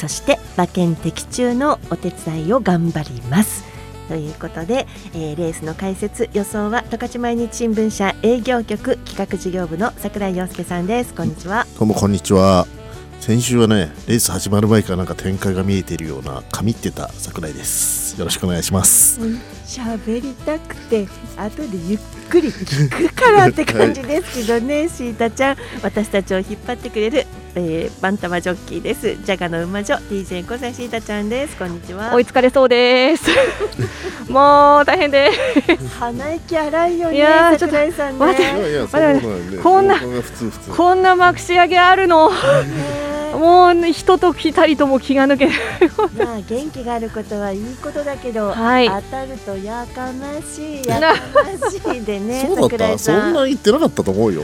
そして馬券的中のお手伝いを頑張ります。ということで、えー、レースの解説予想は十勝毎日新聞社営業局企画事業部の櫻井陽介さんです。こんにちは。どうもこんにちは。先週はねレース始まる前からなんか展開が見えているような神ってた櫻井です。よろしくお願いします。喋、うん、りたくて後でゆっくり聞くからって感じですけどね、はい、シータちゃん私たちを引っ張ってくれるえー、バンタマジョッキーです。ジャガの馬女 DJ 小西シータちゃんです。こんにちは。追いつかれそうです。もう大変で鼻息荒いよね。いやちょっと待って、待って、こんなこんなまくし上げあるの？もう人と来たりとも気が抜けまあ元気があることはいいことだけど、はい、当たるとやかましいやかましいでね そうだったそんな言ってなかったと思うよ。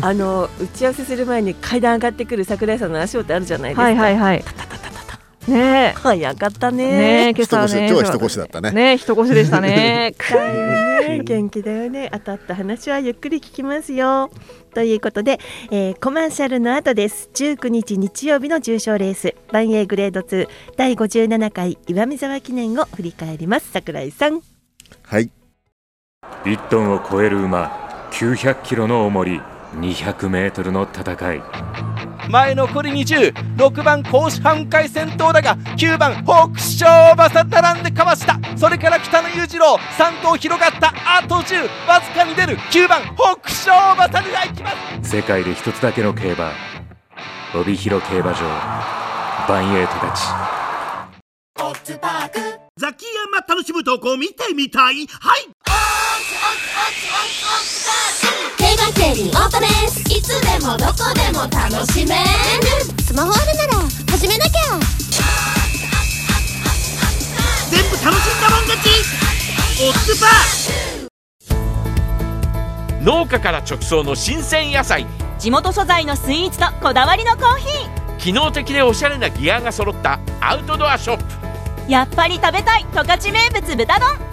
あの打ち合わせする前に階段上がってくる桜井さんの足音あるじゃないですか。はいはいはいね早かったね。ね今朝ね。今日は人越しだったね。ね人越しでしたね。ね 元気だよね。当たった話はゆっくり聞きますよ。ということで、えー、コマーシャルの後です。19日日曜日の重賞レース、バンエーグレード2第57回岩見沢記念を振り返ります。桜井さん。はい。1トンを超える馬、900キロの重り。200メートルの戦い前残り206番甲子半回戦闘だが9番北勝馬さ並んでかわした。それから北野裕次郎3頭広がったあと10わずかに出る9番北勝馬さでいきます。世界で一つだけの競馬帯広競馬場バンエイトたち。ザキヤマ楽しむ投稿見てみたい？はい競馬競輪オートレース。いつでもどこでも楽しめる。スマホあるなら始めなきゃ。全部楽しんだもん勝ち。オッズパー農家から直送の新鮮野菜。地元素材のスイーツとこだわりのコーヒー。機能的でおしゃれなギアが揃ったアウトドアショップ。やっぱり食べたい十勝名物豚丼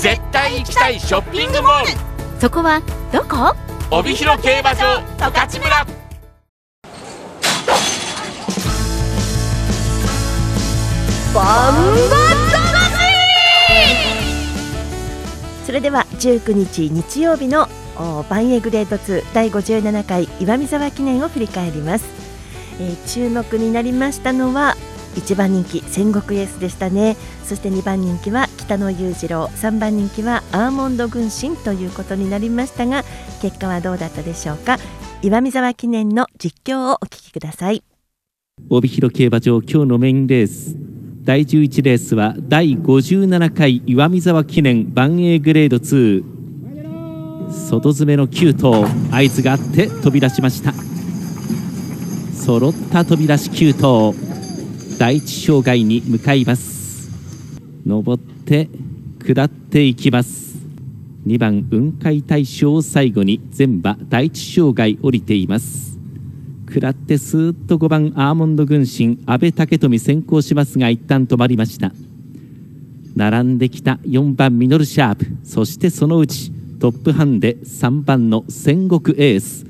絶対行きたいショッピングモール。そこはどこ？帯広競馬場十勝村。バンバそれでは19日日曜日のバンエグレード2第57回岩見沢記念を振り返ります、えー、注目になりましたのは1番人気戦国エースでしたね。そして2番人気は北野裕次郎。3番人気はアーモンド軍神ということになりましたが結果はどうだったでしょうか。岩見沢記念の実況をお聞きください。帯広競馬場今日のメインレース。第11レースは第57回岩見沢記念万栄グレード2外詰めの9頭合図があって飛び出しました。揃った飛び出し9頭。第一障害に向かいます。上って下っていきます。2番雲海大将を最後に全馬第一障害降りています。下ってスーッと5番アーモンド軍神阿部武富先行しますが一旦止まりました。並んできた4番ミノルシャープそしてそのうちトップハンデ3番の戦国エース。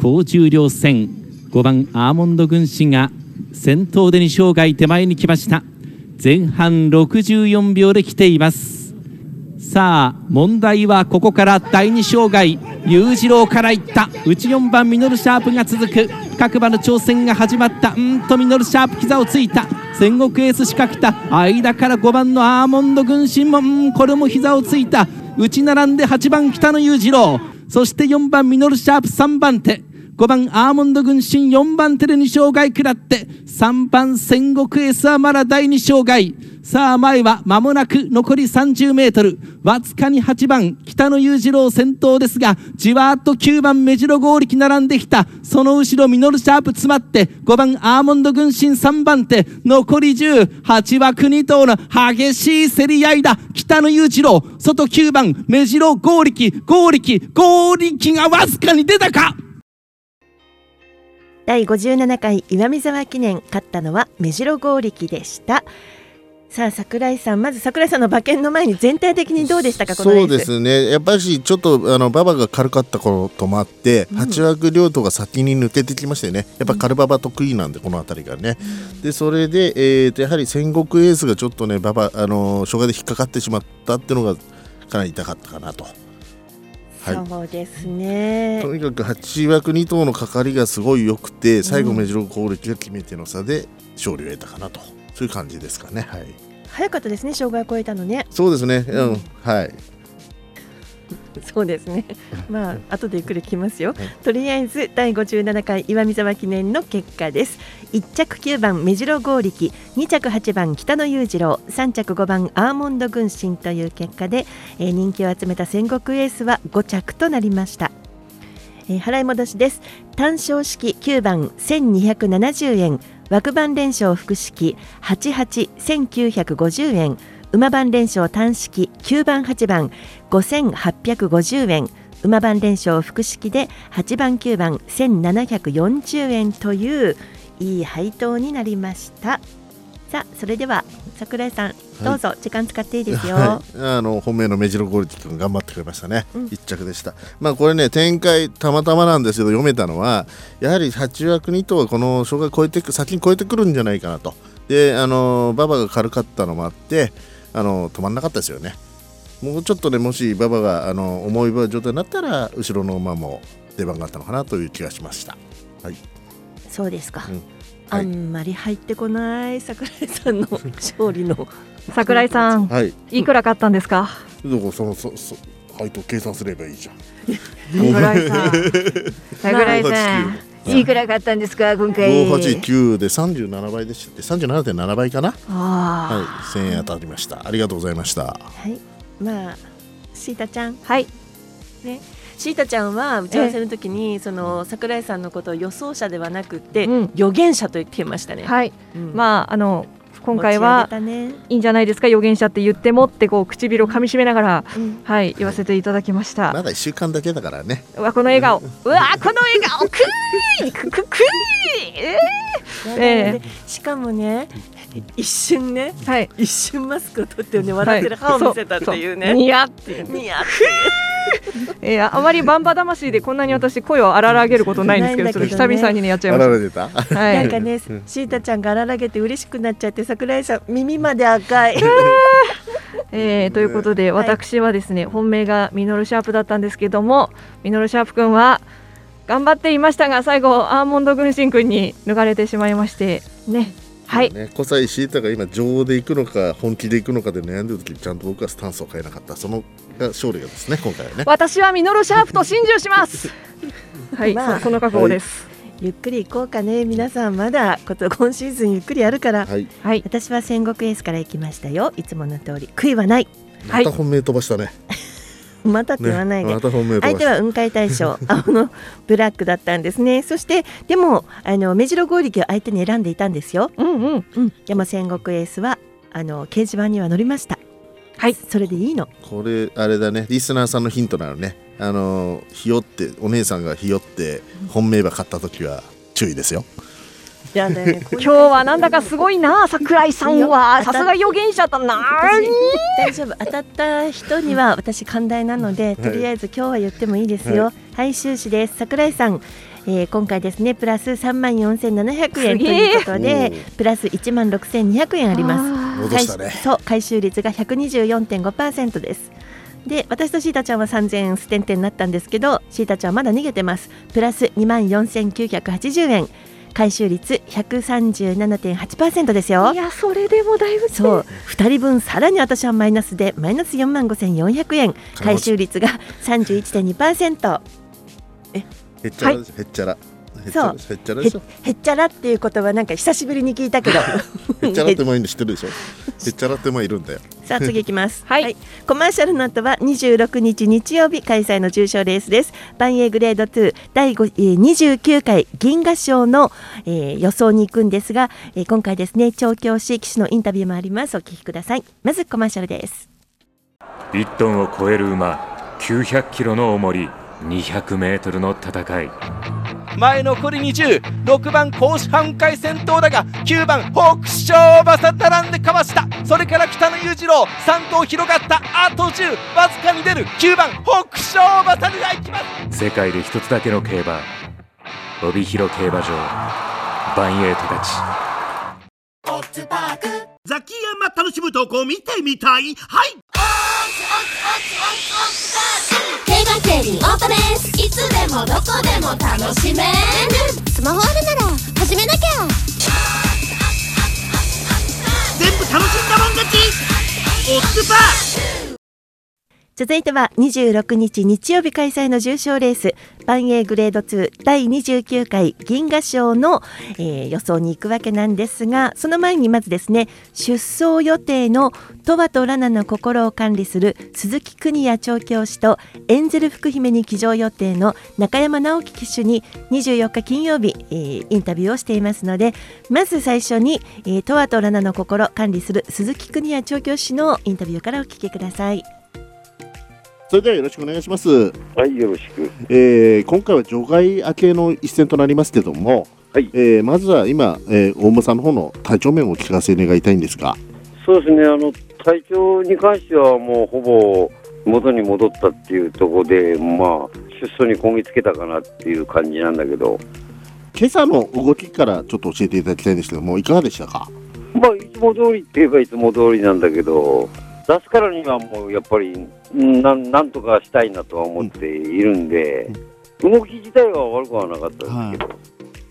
高重量戦5番アーモンド軍神が先頭で2障害手前に来ました。前半64秒で来ています。さあ問題はここから第2障害裕次郎からいった。内4番ミノルシャープが続く。各馬の挑戦が始まった。うんとミノルシャープ膝をついた。戦国エース仕掛けた。間から5番のアーモンド軍神もんこれも膝をついた。内並んで8番北野裕次郎。そして4番ミノルシャープ3番手。5番アーモンド軍神4番テレに障害食らって3番戦国エスはまだ第2障害さあ前は間もなく残り30メートル。わずかに8番北野裕次郎先頭ですがじわーっと9番目白剛力並んできた。その後ろミノルシャープ詰まって5番アーモンド軍神3番手。残り108枠2頭の激しい競り合いだ。北野裕次郎外9番目白剛力。剛力剛力がわずかに出たか。第57回岩見沢記念勝ったのは目白剛力でした。さあ桜井さんまず桜井さんの馬券の前に全体的にどうでしたかそうですね。やっぱりちょっとあの馬場が軽かったこともあって、うん、8枠両党が先に抜けてきましてね。やっぱ軽馬場得意なんでこの辺りがね、うん、でそれで、えー、とやはり戦国エースがちょっとね馬場あの障害で引っかかってしまったっていうのがかなり痛かったかなと。はい、そうですね。とにかく8枠2頭のかかりがすごい良くて最後目白攻撃が決めての差で勝利を得たかなと。そういう感じですかね。はい。早かったですね障害を超えたのね。そうですね。うん、はい。そうですね。まあ後でゆっくり聞きますよ。とりあえず第57回岩見沢記念の結果です。1着9番目白剛力、2着8番北野裕次郎、3着5番アーモンド軍神という結果で、えー、人気を集めた戦国エースは5着となりました。えー、払い戻しです。単勝式9番1270円、枠番連勝複式881950円。馬番連勝単式9番8番5850円馬番連勝複式で8番9番1740円といういい配当になりました。さあそれでは桜井さんどうぞ時間使っていいですよ、はい、あの本命の目白ゴルティ君頑張ってくれましたね、うん、着でした。まあこれね展開たまたまなんですけど読めたのはやはり8枠2頭はこの障害超えて先に超えてくるんじゃないかなと。であの馬場が軽かったのもあってあの止まんなかったですよね。もうちょっとねもし馬場があの重い状態になったら後ろの馬も出番があったのかなという気がしました。はいそうですか、うん。はい、あんまり入ってこない櫻井さんの 勝利の。櫻井さん、はい、いくら買ったんですか？どこそのそそ配当計算すればいいじゃん。櫻井さん。櫻井さんいくら買ったんですか？今回。589で37倍でしたって37.7倍かな？はい。1000円当たりました。ありがとうございました。はい。まあシータちゃん。はい。ねシータちゃんは打ち合わせの時にその桜井さんのことを予想者ではなくて、うん、予言者と言っていましたね。はい、うん、まああの今回は、いいんじゃないですか？予言者って言ってもってこう唇を噛みしめながら、うん、はい言わせていただきました。まだ一週間だけだからね。うわこの笑顔、うわこの笑顔。くい。くくくい。えー、えー、しかもね一瞬ね、はい、一瞬マスクを取ってね笑ってる歯を見せたっていうね。ニヤってニヤって。えー、あまりバンバ魂でこんなに私声を荒らげることないんですけど、ちょっと久々にねやっちゃいました。はい、なんかね、シータちゃんが荒らげて嬉しくなっちゃって桜井さん耳まで赤い。えー、ということで、私はですね本命がミノルシャープだったんですけどもミノルシャープ君は頑張っていましたが最後アーモンド軍神君に抜かれてしまいましてねはい、ね、小西シータが今情で行くのか本気で行くのかで悩んでる時にちゃんと僕はスタンスを変えなかった。そのが勝利がですね今回はね。私はミノルシャープと心中します。はい、まあ、その覚悟です、はい。ゆっくり行こうかね。皆さんまだこと今シーズンゆっくりやるから、はい、はい、私は戦国エースから行きましたよ。いつもの通り悔いはない。また本命飛ばしたね、またって言わないで、ね、ま、相手は雲海大将 青のブラックだったんですね。そしてでもあの目白剛力を相手に選んでいたんですよ、うんうんうん、でも戦国エースはあの掲示板には乗りました。はい。それでいいの。これあれだね。リスナーさんのヒントなのね。あのひよってお姉さんがひよって本命馬買った時は注意ですよ、やね、今日はなんだかすごいな桜井さんは。さすが予言者だな。大丈夫。当たった人には私寛大なのでとりあえず今日は言ってもいいですよ、はい、はい、終始です。桜井さんえー、今回ですねプラス3万4700円ということでプラス1万6200円あります。ね、そう回収率が124.5%です。で私とシータちゃんは3000ステンテになったんですけどシータちゃんはまだ逃げてます。プラス2万4980円回収率137.8%ですよ。いやそれでもだいぶそう。2人分さらに私はマイナスでマイナス4万5400円。回収率が31.2%えへっちゃらです、へっちゃらへっちゃらですへっちゃらでしょ。へっちゃらっていう言葉なんか久しぶりに聞いたけど。へっちゃらって前に知ってるでしょ。へっちゃらって前いるんだよ。さあ次いきます。はい。コマーシャルの後は26日日曜日開催の重賞レースです。バンエーグレード2第5、えー、29回銀河賞の、えー予想に行くんですが、えー今回ですね調教師騎手のインタビューもあります。お聞きください。まずコマーシャルです。1トンを超える馬900キロの重り200メートルの戦い前残り206番甲子半回先頭だが9番北勝馬さ並んでかわした。それから北野裕次郎3頭広がったあと10わずかに出る。9番北勝馬さでいきます。世界で一つだけの競馬帯広競馬場バンエイトたち。ザキヤマ楽しむ投稿見てみたい？はい競馬競輪オートレースいつでもどこでも楽しめる。スマホあるなら始めなきゃ。全部楽しんだもん勝ち。オッズパー続いては26日日曜日開催の重賞レースバンエーグレード2第29回銀河賞の、えー予想に行くわけなんですがその前にまずですね出走予定のトワとラナの心を管理する鈴木邦也調教師とエンゼル福姫に騎乗予定の中山直樹騎手に24日金曜日、えーインタビューをしていますのでまず最初に、えー、トワとラナの心を管理する鈴木邦也調教師のインタビューからお聞きください。それではよろしくお願いします。はい、よろしく。えー今回は除外明けの一戦となりますけども、はい。えーまずは今、えー大間さんの方の体調面をお聞かせ願いたいんですが。そうですね、あの、体調に関してはもうほぼ元に戻ったっていうところで、まあ、出走にこぎつけたかなっていう感じなんだけど、今朝の動きからちょっと教えていただきたいんですけどもいかがでしたか？まあ、いつも通りって言えばいつも通りなんだけど、出すからにはもうやっぱり、んなんなんとかしたいなとは思っているんで、動き自体は悪くはなかったですけど、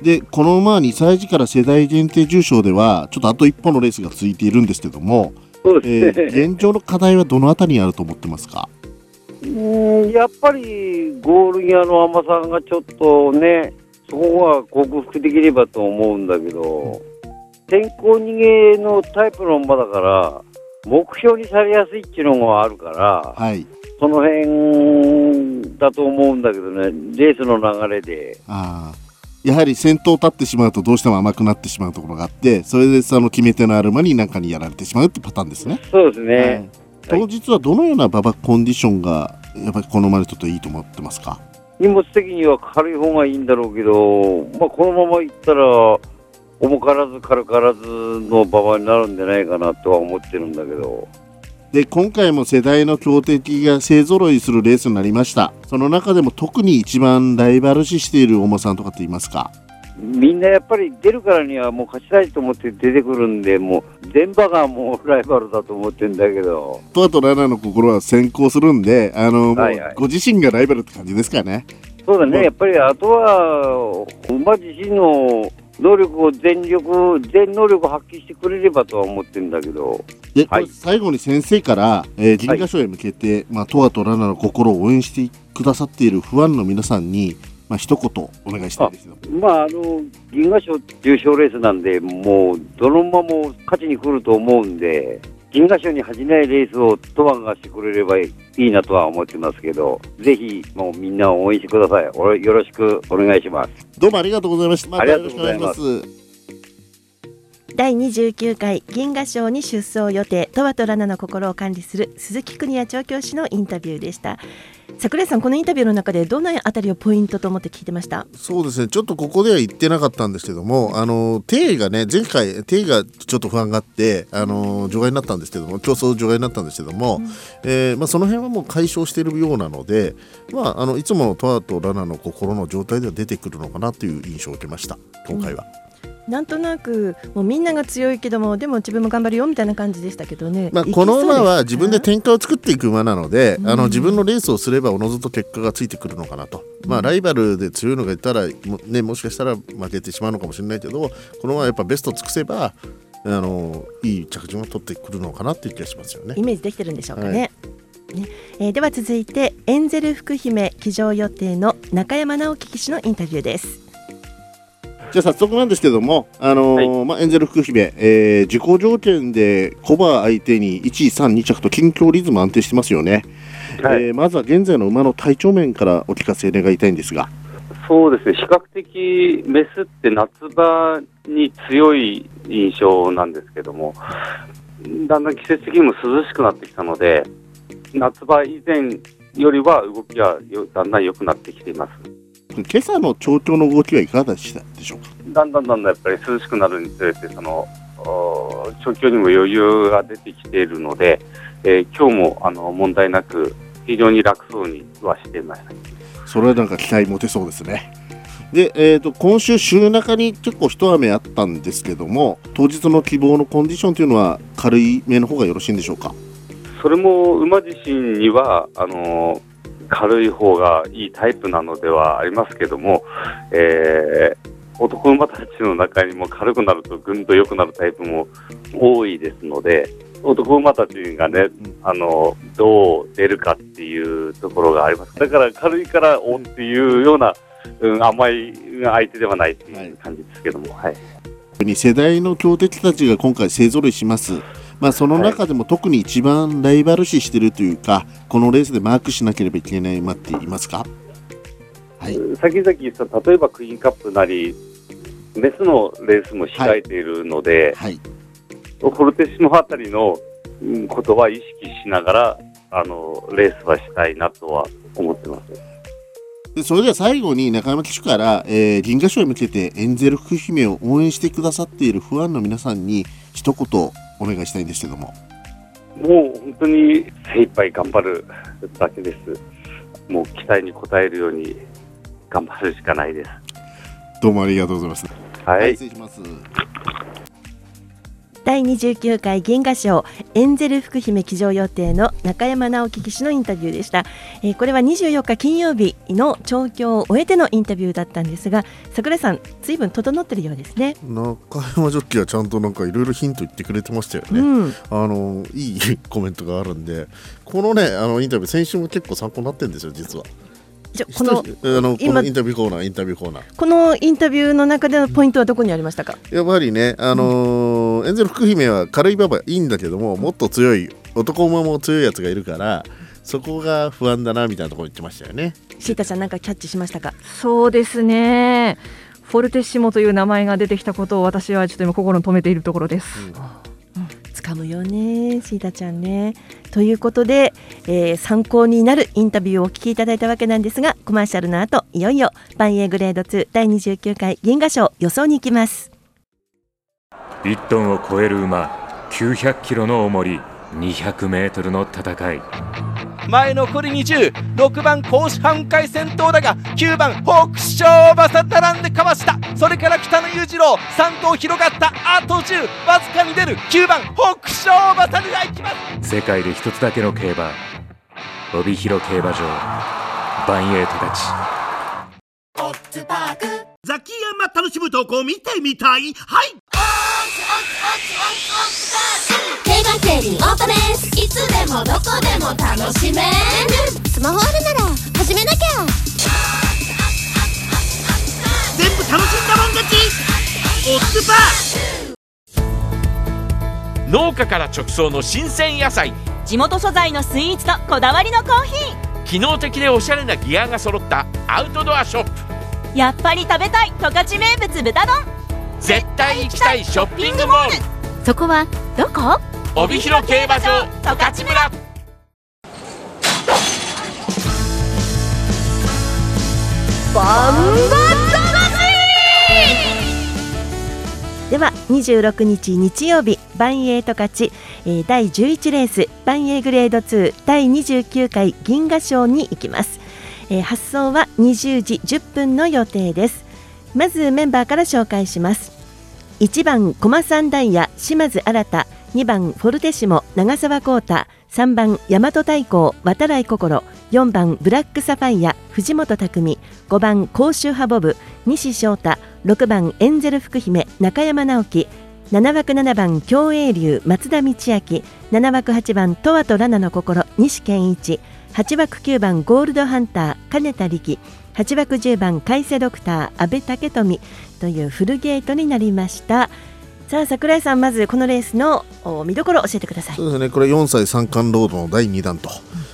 でこの馬は2歳児から世代限定重賞ではちょっとあと一歩のレースが続いているんですけども、そうえですね。ー現状の課題はどのあたりにあると思ってますか？うんやっぱりゴール際の甘さがちょっとね、そこは克服できればと思うんだけど、天候逃げのタイプの馬だから、目標にされやすいっていうのがあるから、はい。その辺だと思うんだけどね、レースの流れで。あーやはり先頭立ってしまうとどうしても甘くなってしまうところがあってそれでその決め手のある馬に何かにやられてしまうってパターンですね。そうですね。当日はどのような馬場コンディションがやっぱりこの馬にといいと思ってますか？荷物的には軽い方がいいんだろうけど、まあ、このままいったら、重からず軽からずの馬場になるんじゃないかなとは思ってるんだけど。で今回も世代の強敵が勢ぞろいするレースになりました。その中でも特に一番ライバル視している重さんとかっていますか？みんなやっぱり出るからにはもう勝ちたいと思って出てくるんで、もう電波がもうライバルだと思ってるんだけど、トアとラナの心は先行するんであの、もうはいはい。ご自身がライバルって感じですかね。そうだね、やっぱりあとは馬自身の能力を全力、全能力を発揮してくれればとは思ってるんだけど、で、これ最後に先生から、えー、銀河賞へ向けて、まあ、トアとラナの心を応援してくださっているファンの皆さんに、まあ一言お願いしたいですよ。まあ、あの銀河賞重賞レースなんで、もうどの馬も勝ちに来ると思うんで、銀河賞に恥じないレースをトワンがしてくれればいいなとは思ってますけど、ぜひもうみんな応援してください。およろしくお願いします。どうもありがとうございました。またありがよろしくお願いとうございましますす。第29回銀河賞に出走予定トワとラナの心を管理する鈴木邦也調教師のインタビューでした桜井さんこのインタビューの中でどのあたりをポイントと思って聞いてました？そうですね、ちょっとここでは言ってなかったんですけども、あの定がね、前回、定がちょっと不安があって、あの除外になったんですけども、競争除外になったんですけども、えーまあ、その辺はもう解消しているようなので、まあ、あのいつものトアとラナの心の状態では出てくるのかなという印象を受けました、今回は。なんとなくもうみんなが強いけどもでも自分も頑張るよみたいな感じでしたけどね。まあ、この馬は自分で展開を作っていく馬なので、うん。あの自分のレースをすればおのずと結果がついてくるのかなと、まあ、ライバルで強いのがいたらも,、ね、もしかしたら負けてしまうのかもしれないけどこの馬はやっぱベストを尽くせばあのいい着順を取ってくるのかなっていう気がしますよね。イ。メージできてるんでしょうかね。ね。えーでは続いてエンゼル福姫騎乗予定の中山直樹騎手のインタビューですじゃあ早速なんですけども、あのーまあ、エンゼル福姫、えー、自己条件でコバ相手に1位、3、2着と近況リズム安定してますよね、えーまずは現在の馬の体調面からお聞かせ願いたいんですが。そうですね、比較的メスって夏場に強い印象なんですけども、だんだん季節的にも涼しくなってきたので、夏場以前よりは動きはよだんだん良くなってきています。今朝の調教の動きはいかがでしたでしょうか？だんだんだんだんやっぱり涼しくなるにつれて、そのお調教にも余裕が出てきているので、えー今日もあの問題なく、非常に楽そうにはしていました。それはなんか期待持てそうですね。で、えー、と今週、週中に結構一雨あったんですけども、当日の希望のコンディションというのは、軽いめの方がよろしいんでしょうか？それも馬自身にはあの軽い方がいいタイプなのではありますけども、えー男馬たちの中にも軽くなるとぐんと良くなるタイプも多いですので、男馬たちがね、あのどう出るかっていうところがあります。だから軽いからおっていうような、うん、甘い相手ではないっていう感じですけども、はい。に世代の強敵たちが今回勢ぞろいします。まあ、その中でも特に一番ライバル視しているというか、このレースでマークしなければいけない馬っていますか？先々言った例えばクイーンカップなり、メスのレースも控えているので、フォルテッシモあたりのうんことは意識しながら、あのレースはしたいなとは思ってます。でそれでは最後に中山騎手から、えー、銀河賞へ向けてエンゼル福姫を応援してくださっているファンの皆さんに一言お願いしたいんですけども。もう本当に精一杯頑張るだけです。もう期待に応えるように頑張るしかないです。どうもありがとうございます。はい、失礼します。第29回銀河賞エンゼル福姫騎乗予定の中山直樹騎手のインタビューでした、えーこれは24日金曜日の調教を終えてのインタビューだったんですが桜井さん随分整ってるようですね。中山ジョッキーはちゃんとなんかいろいろヒント言ってくれてましたよね、うん。あのいいコメントがあるんでこのねあのインタビュー先週も結構参考になってるんですよ実は。じゃこのあのこ今のインタビューコーナーインタビューコーナー。このインタビューの中でのポイントはどこにありましたか？やっぱりね、あのーエンゼル福姫は軽い馬場いいんだけどももっと強い男馬も強いやつがいるからそこが不安だなみたいなところ言ってましたよね。シータちゃんなんかキャッチしましたか？そうですね。フォルテッシモという名前が出てきたことを私はちょっと今心に留めているところです。掴むよねシータちゃんね。ということで、えー参考になるインタビューをお聞きいただいたわけなんですがコマーシャルの後いよいよバンエーグレード2第29回銀河賞予想に行きます1トンを超える馬900キロの重り200メートルの戦い。前残り206番甲子半回先頭だが9番北勝馬さ並んでかわした。それから北野裕次郎3頭広がった。あと10わずかに出る。9番北勝馬さが行きます。世界で一つだけの競馬帯広競馬場バンエイトたちザキヤマ楽しむ投稿見てみたい？はい競馬競輪オートレース。いつでもどこでも楽しめる。スマホあるなら始めなきゃ。全部楽しんだもん勝ち。オッズパー農家から直送の新鮮野菜。地元素材のスイーツとこだわりのコーヒ機能的でおしゃれなギアが揃ったアウトドアショップ。ーやっぱり食べたい十勝名物豚丼絶対行きたいショッピングモール。そこはどこ？帯広競馬場十勝村。バンでは26日日曜日バンエイト勝ち、えー第11レースバンエイグレード2第29回銀河賞に行きます、えー発送は20時10分の予定です。まずメンバーから紹介します1番駒三ダイヤ島津新2番フォルテシモ長澤浩太3番大和太鼓渡来心4番ブラックサファイア藤本匠5番甲州ハボブ西翔太6番エンゼル福姫中山直樹7枠7番競泳流松田道明7枠8番トワとラナの心西健一8枠9番ゴールドハンター金田力8枠10番海瀬ドクター阿部武富というフルゲートになりました。さあ桜井さんまずこのレースのお見どころ教えてください。そうですね。これ4歳三冠ロードの第2弾と、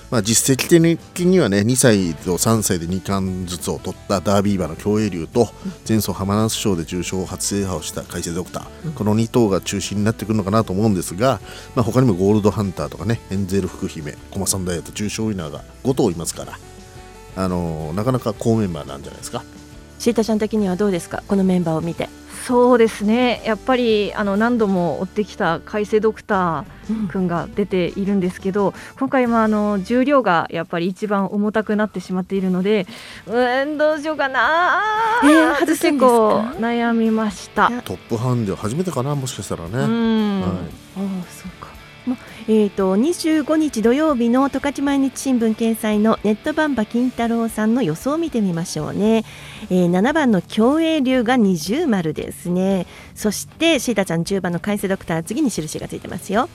まあ、実績的にはね2歳と3歳で2冠ずつを取ったダービー馬の競泳竜と前走浜松賞で重賞初制覇をした海星ドクター、この2頭が中心になってくるのかなと思うんですが、まあ、他にもゴールドハンターとかねエンゼル福姫駒さんダイヤと重賞ウィナーが5頭いますから、あのーなかなか好メンバーなんじゃないですか。シータちゃん的にはどうですか？このメンバーを見て。そうですね。やっぱりあの何度も追ってきた海星ドクター君が出ているんですけど、今回もあの重量がやっぱり一番重たくなってしまっているのでうーんどうしようかなえー外す結構悩みました。トップハンデは初めてかなもしかしたらね。うん。はい。ああそうえー、と25日土曜日の十勝毎日新聞掲載のネットバンバ金太郎さんの予想を見てみましょうね、えー7番の競泳流が二重丸ですね。そしてシータちゃん10番の海星ドクター次に印がついてますよ。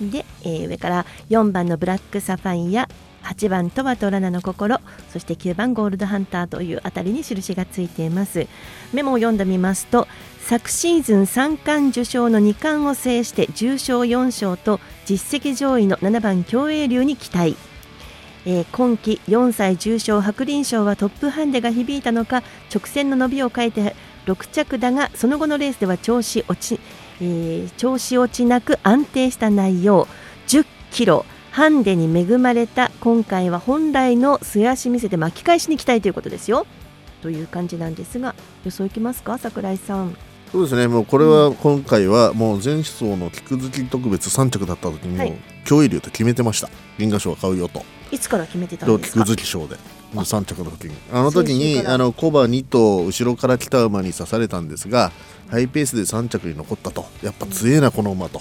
で、えー上から4番のブラックサファイア8番トワとラナの心そして9番ゴールドハンターというあたりに印がついています。メモを読んでみますと昨シーズン3冠受賞の2冠を制して重賞4勝と実績上位の7番競泳流に期待、えー今季4歳重賞白輪賞はトップハンデが響いたのか直線の伸びを変えて6着だがその後のレースでは調子落ち、えー調子落ちなく安定した内容。10キロハンデに恵まれた今回は本来の末足見せて巻き返しに期待ということですよ。という感じなんですが予想いきますか？桜井さん。そうですね。もうこれは今回はもう前走の菊月特別3着だった時にもはい。競泳竜と決めてました。銀河賞は買うよと。いつから決めてたんとですか？菊月賞で。もう3着の時に。あの時にあのコバ2頭後ろから来た馬に刺されたんですがハイペースで3着に残ったと。やっぱ強えなこの馬と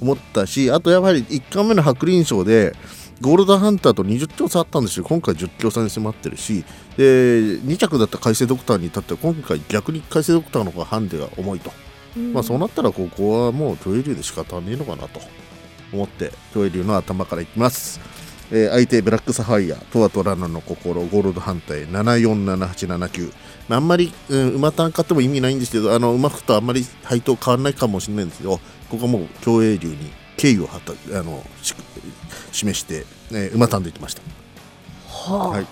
思ったしあとやはり1回目の白輪賞でゴールドハンターと20キロ差あったんですよ。今回10キロ差に迫ってるし。で2着だった海星ドクターに至っては今回逆に海星ドクターの方がハンデが重いと、まあそうなったらここはもう競泳竜で仕方ねえのかなと。思って競泳竜の頭からいきます、えー相手ブラックサファイアトワとラナの心ゴールドハンター747879まああんまり、うん、馬単買っても意味ないんですけどあの馬服とあんまり配当変わらないかもしれないんですけどここはもう競泳竜に敬意をはたあのし示して、えー馬単でいきました。はあ、はい。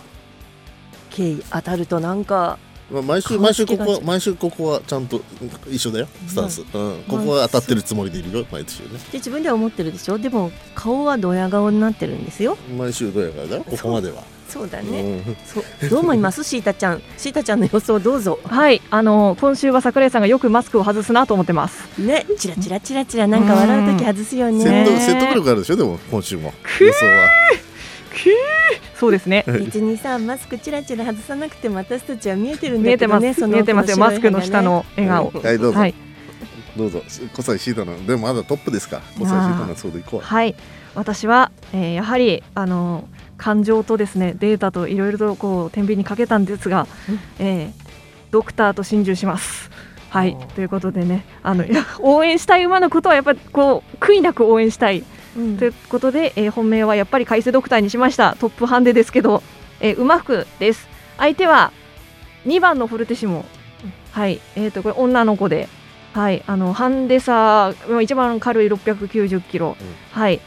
経緯当たるとなんかまあ、毎週顔毎週ここは毎週ここはちゃんと一緒だよ。スタンス、うん。ここは当たってるつもりでいるよ毎週ね。で自分では思ってるでしょ。でも顔はドヤ顔になってるんですよ。毎週どうやからだよここまではそうだね、うん。そう。どう思います？シータちゃん。シータちゃんの予想どうぞ。はい、あの今週は桜井さんがよくマスクを外すなと思ってます。ね。チラチラチラチラ。なんか笑う時外すよね。説得力あるでしょ？でも今週も。予想は。そうですね。別にさマスクチラチラ外さなくても私たちは見えてるん見えてます。だけどね見えてますよ。マスクの下の笑顔。はい。どうぞ、はい。どうぞ。小西シータのでもまだトップですか。小西シータのそうでいこう。はい、私は、えーやはりあの感情とですねデータといろいろとこう天秤にかけたんですが、えードクターと心中します。はい。ということでねあの応援したい馬のことはやっぱりこう悔いなく応援したい、うん。ということで、えー本命はやっぱり海星ドクターにしました。トップハンデですけど、えー馬服です。相手は2番のフルテシモ、はい。えー、とこれ女の子で、はい、あのハンデ差まあ一番軽い690キロ、はい、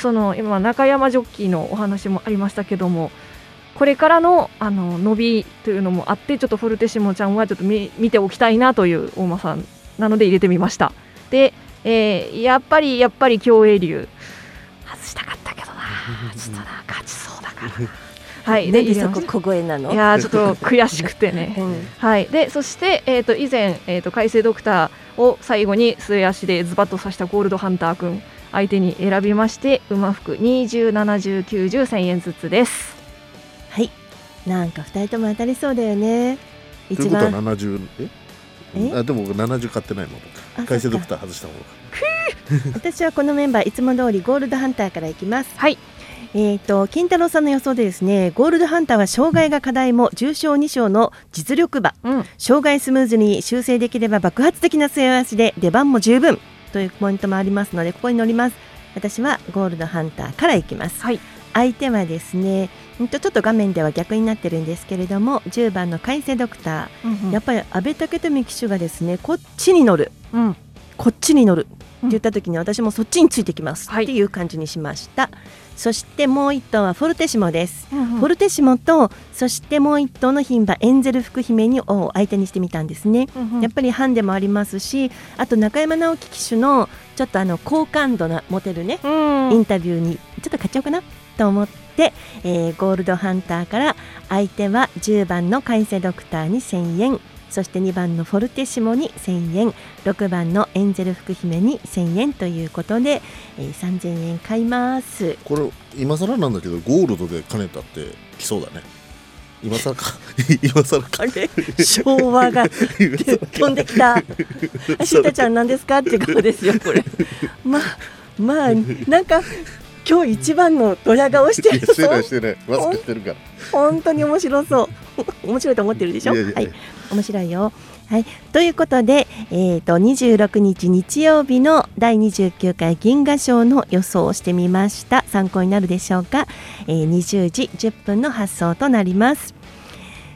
その今中山ジョッキーのお話もありましたけどもこれからのあの伸びというのもあってちょっとフォルテシモちゃんはちょっと見見ておきたいなという大間さんなので入れてみました。で、えーやっぱりやっぱり競泳流外したかったけどな。ちょっとな勝ちそうだから。な はい。でそこ小声なの？いやーちょっと悔しくてね、うん。はい、でそして、えー、と以前、えー、と海星ドクターを最後に末足でズバッと刺したゴールドハンター君相手に選びまして馬服2070901000円ずつです。はい。なんか二人とも当たりそうだよね。一ということは番70え？え？あでも70買ってないのあ僕。海星そっか。ドクター外した方が。私はこのメンバーいつも通りゴールドハンターからいきます。はい。えー、と金太郎さんの予想でですねゴールドハンターは障害が課題も重賞2勝の実力馬、うん。障害スムーズに修正できれば爆発的な末足で出番も十分というポイントもありますのでここに乗ります。私はゴールドハンターからいきます、はい。相手はですねちょっと画面では逆になってるんですけれども10番の海星ドクター、うんうん。やっぱり阿部武富騎手がですねこっちに乗る、うん。こっちに乗るって言った時に私もそっちについてきますっていう感じにしました、そしてもう一頭はフォルテシモです、うんうん。フォルテシモとそしてもう一頭の牝馬エンゼル福姫にを相手にしてみたんですね、うんうん。やっぱりハンデもありますしあと中山直樹騎手のちょっとあの好感度な持てるね、うん。インタビューにちょっと買っちゃおうかなと思って、えーゴールドハンターから相手は10番の海星ドクターに1000円そして2番のフォルテシモに1000円6番のエンゼル福姫に1000円ということで、えー3000円買います。これ今更なんだけどゴールドで兼ねたって来そうだね。今更か 今更か。昭和が飛んできた。あしーたちゃん何ですか？っていう顔ですよこれ。まあまあなんか今日一番のドヤ顔してるいやしてないしてないマスクしてるから。本当に面白そう 面白いと思ってるでしょ？いやいや。いやはい。面白いよ。はい。ということでえっ、と26日日曜日の第29回銀河賞の予想をしてみました。参考になるでしょうか、えー20時10分の発送となります。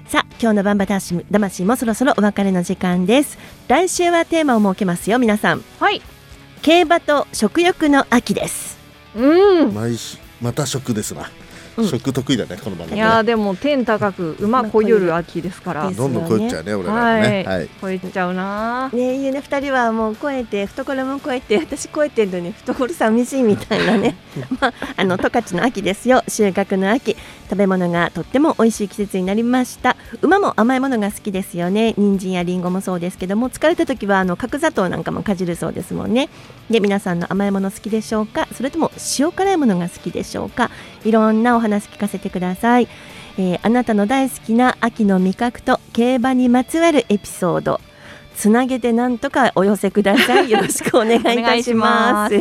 さあ今日のバンバ魂魂もそろそろお別れの時間です。来週はテーマを設けますよ皆さん。はい。競馬と食欲の秋です。うん。毎週また食ですな、うん食得意だねこの番い組。ねやーでも天高く馬こゆる秋ですから。どんどん超えちゃうね俺らもね。はい、超えちゃうな。ねいうね二人はもう超えて懐も超えて私超えてるのに懐寂しいみたいなね。まああの十勝の秋ですよ。収穫の秋。食べ物がとっても美味しい季節になりました。馬も甘いものが好きですよね。人参やりんごもそうですけども疲れた時はあの角砂糖なんかもかじるそうですもんね。で皆さんの甘いもの好きでしょうか？それとも塩辛いものが好きでしょうか？いろんなお話聞かせてください、えーあなたの大好きな秋の味覚と競馬にまつわるエピソード。つなげてなんとかお寄せください。よろしくお願いいたします。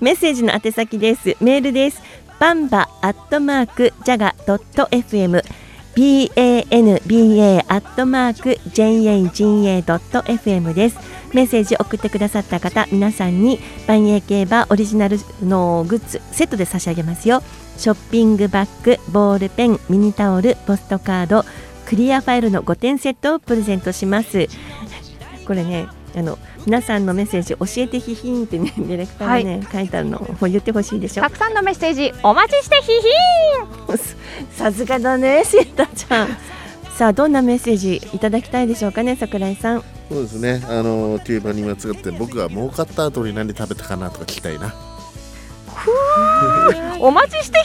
メッセージの宛先です。メールです。バンバアットマークジャガドット FM banba アットマーク jaga ドット FM です。メッセージ送ってくださった方皆さんに万栄競馬オリジナルのグッズセットで差し上げますよショッピングバッグボールペンミニタオルポストカードクリアファイルの5点セットをプレゼントします。これねあの皆さんのメッセージ教えてヒヒーンってね ディレクターがね、書い。てあるのを言ってほしいでしょ。たくさんのメッセージお待ちしてヒヒーン。さすがだねシータちゃん。さあどんなメッセージいただきたいでしょうかね桜井さん。そうですね。あの競馬にまつわって僕が儲かった後に何食べたかなとか聞きたいなお待ちして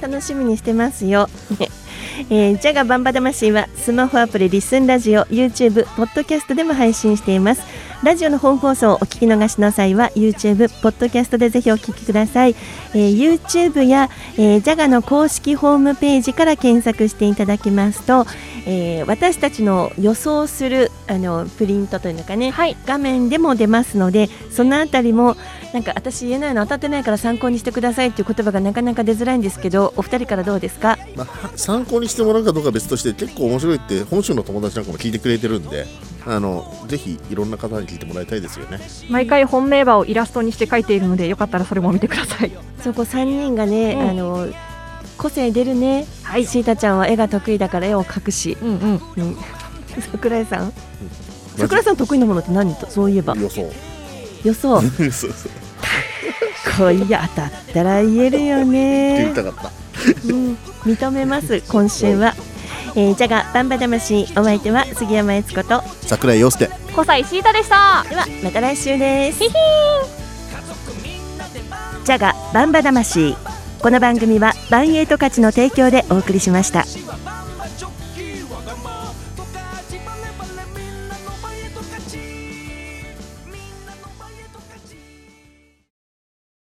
楽しみにしてますよ。えー、ジャガバンバ魂はスマホアプリリスンラジオ YouTube ポッドキャストでも配信しています。ラジオの本放送をお聞き逃しの際は YouTube ポッドキャストでぜひお聞きください、えー、YouTube や、えー、ジャガの公式ホームページから検索していただきますと、えー、私たちの予想するあのプリントというのかね、画面でも出ますのでそのあたりもなんか私言えないの当たってないから参考にしてくださいっていう言葉がなかなか出づらいんですけどお二人からどうですか？まあ、参考にしてもらうかどうかは別として結構面白いって本州の友達なんかも聞いてくれてるんであのぜひいろんな方に聞いてもらいたいですよね。毎回本命馬をイラストにして書いているのでよかったらそれも見てください。そこ3人がね、うん。あの個性出るね。はい。シータちゃんは絵が得意だから絵を描くし、うんうん。うん、桜井さん？桜井さん得意なものって何と？そういえば。予想。予想 こいや当たったら言えるよって言ねいたかった。うん、認めます今週は、えー、じゃがバンバ魂お相手は杉山悦子と。桜井陽介。小西シータでした。ではまた来週です。ヒヒじゃがバンバ魂。この番組はバンエイト価値の提供でお送りしました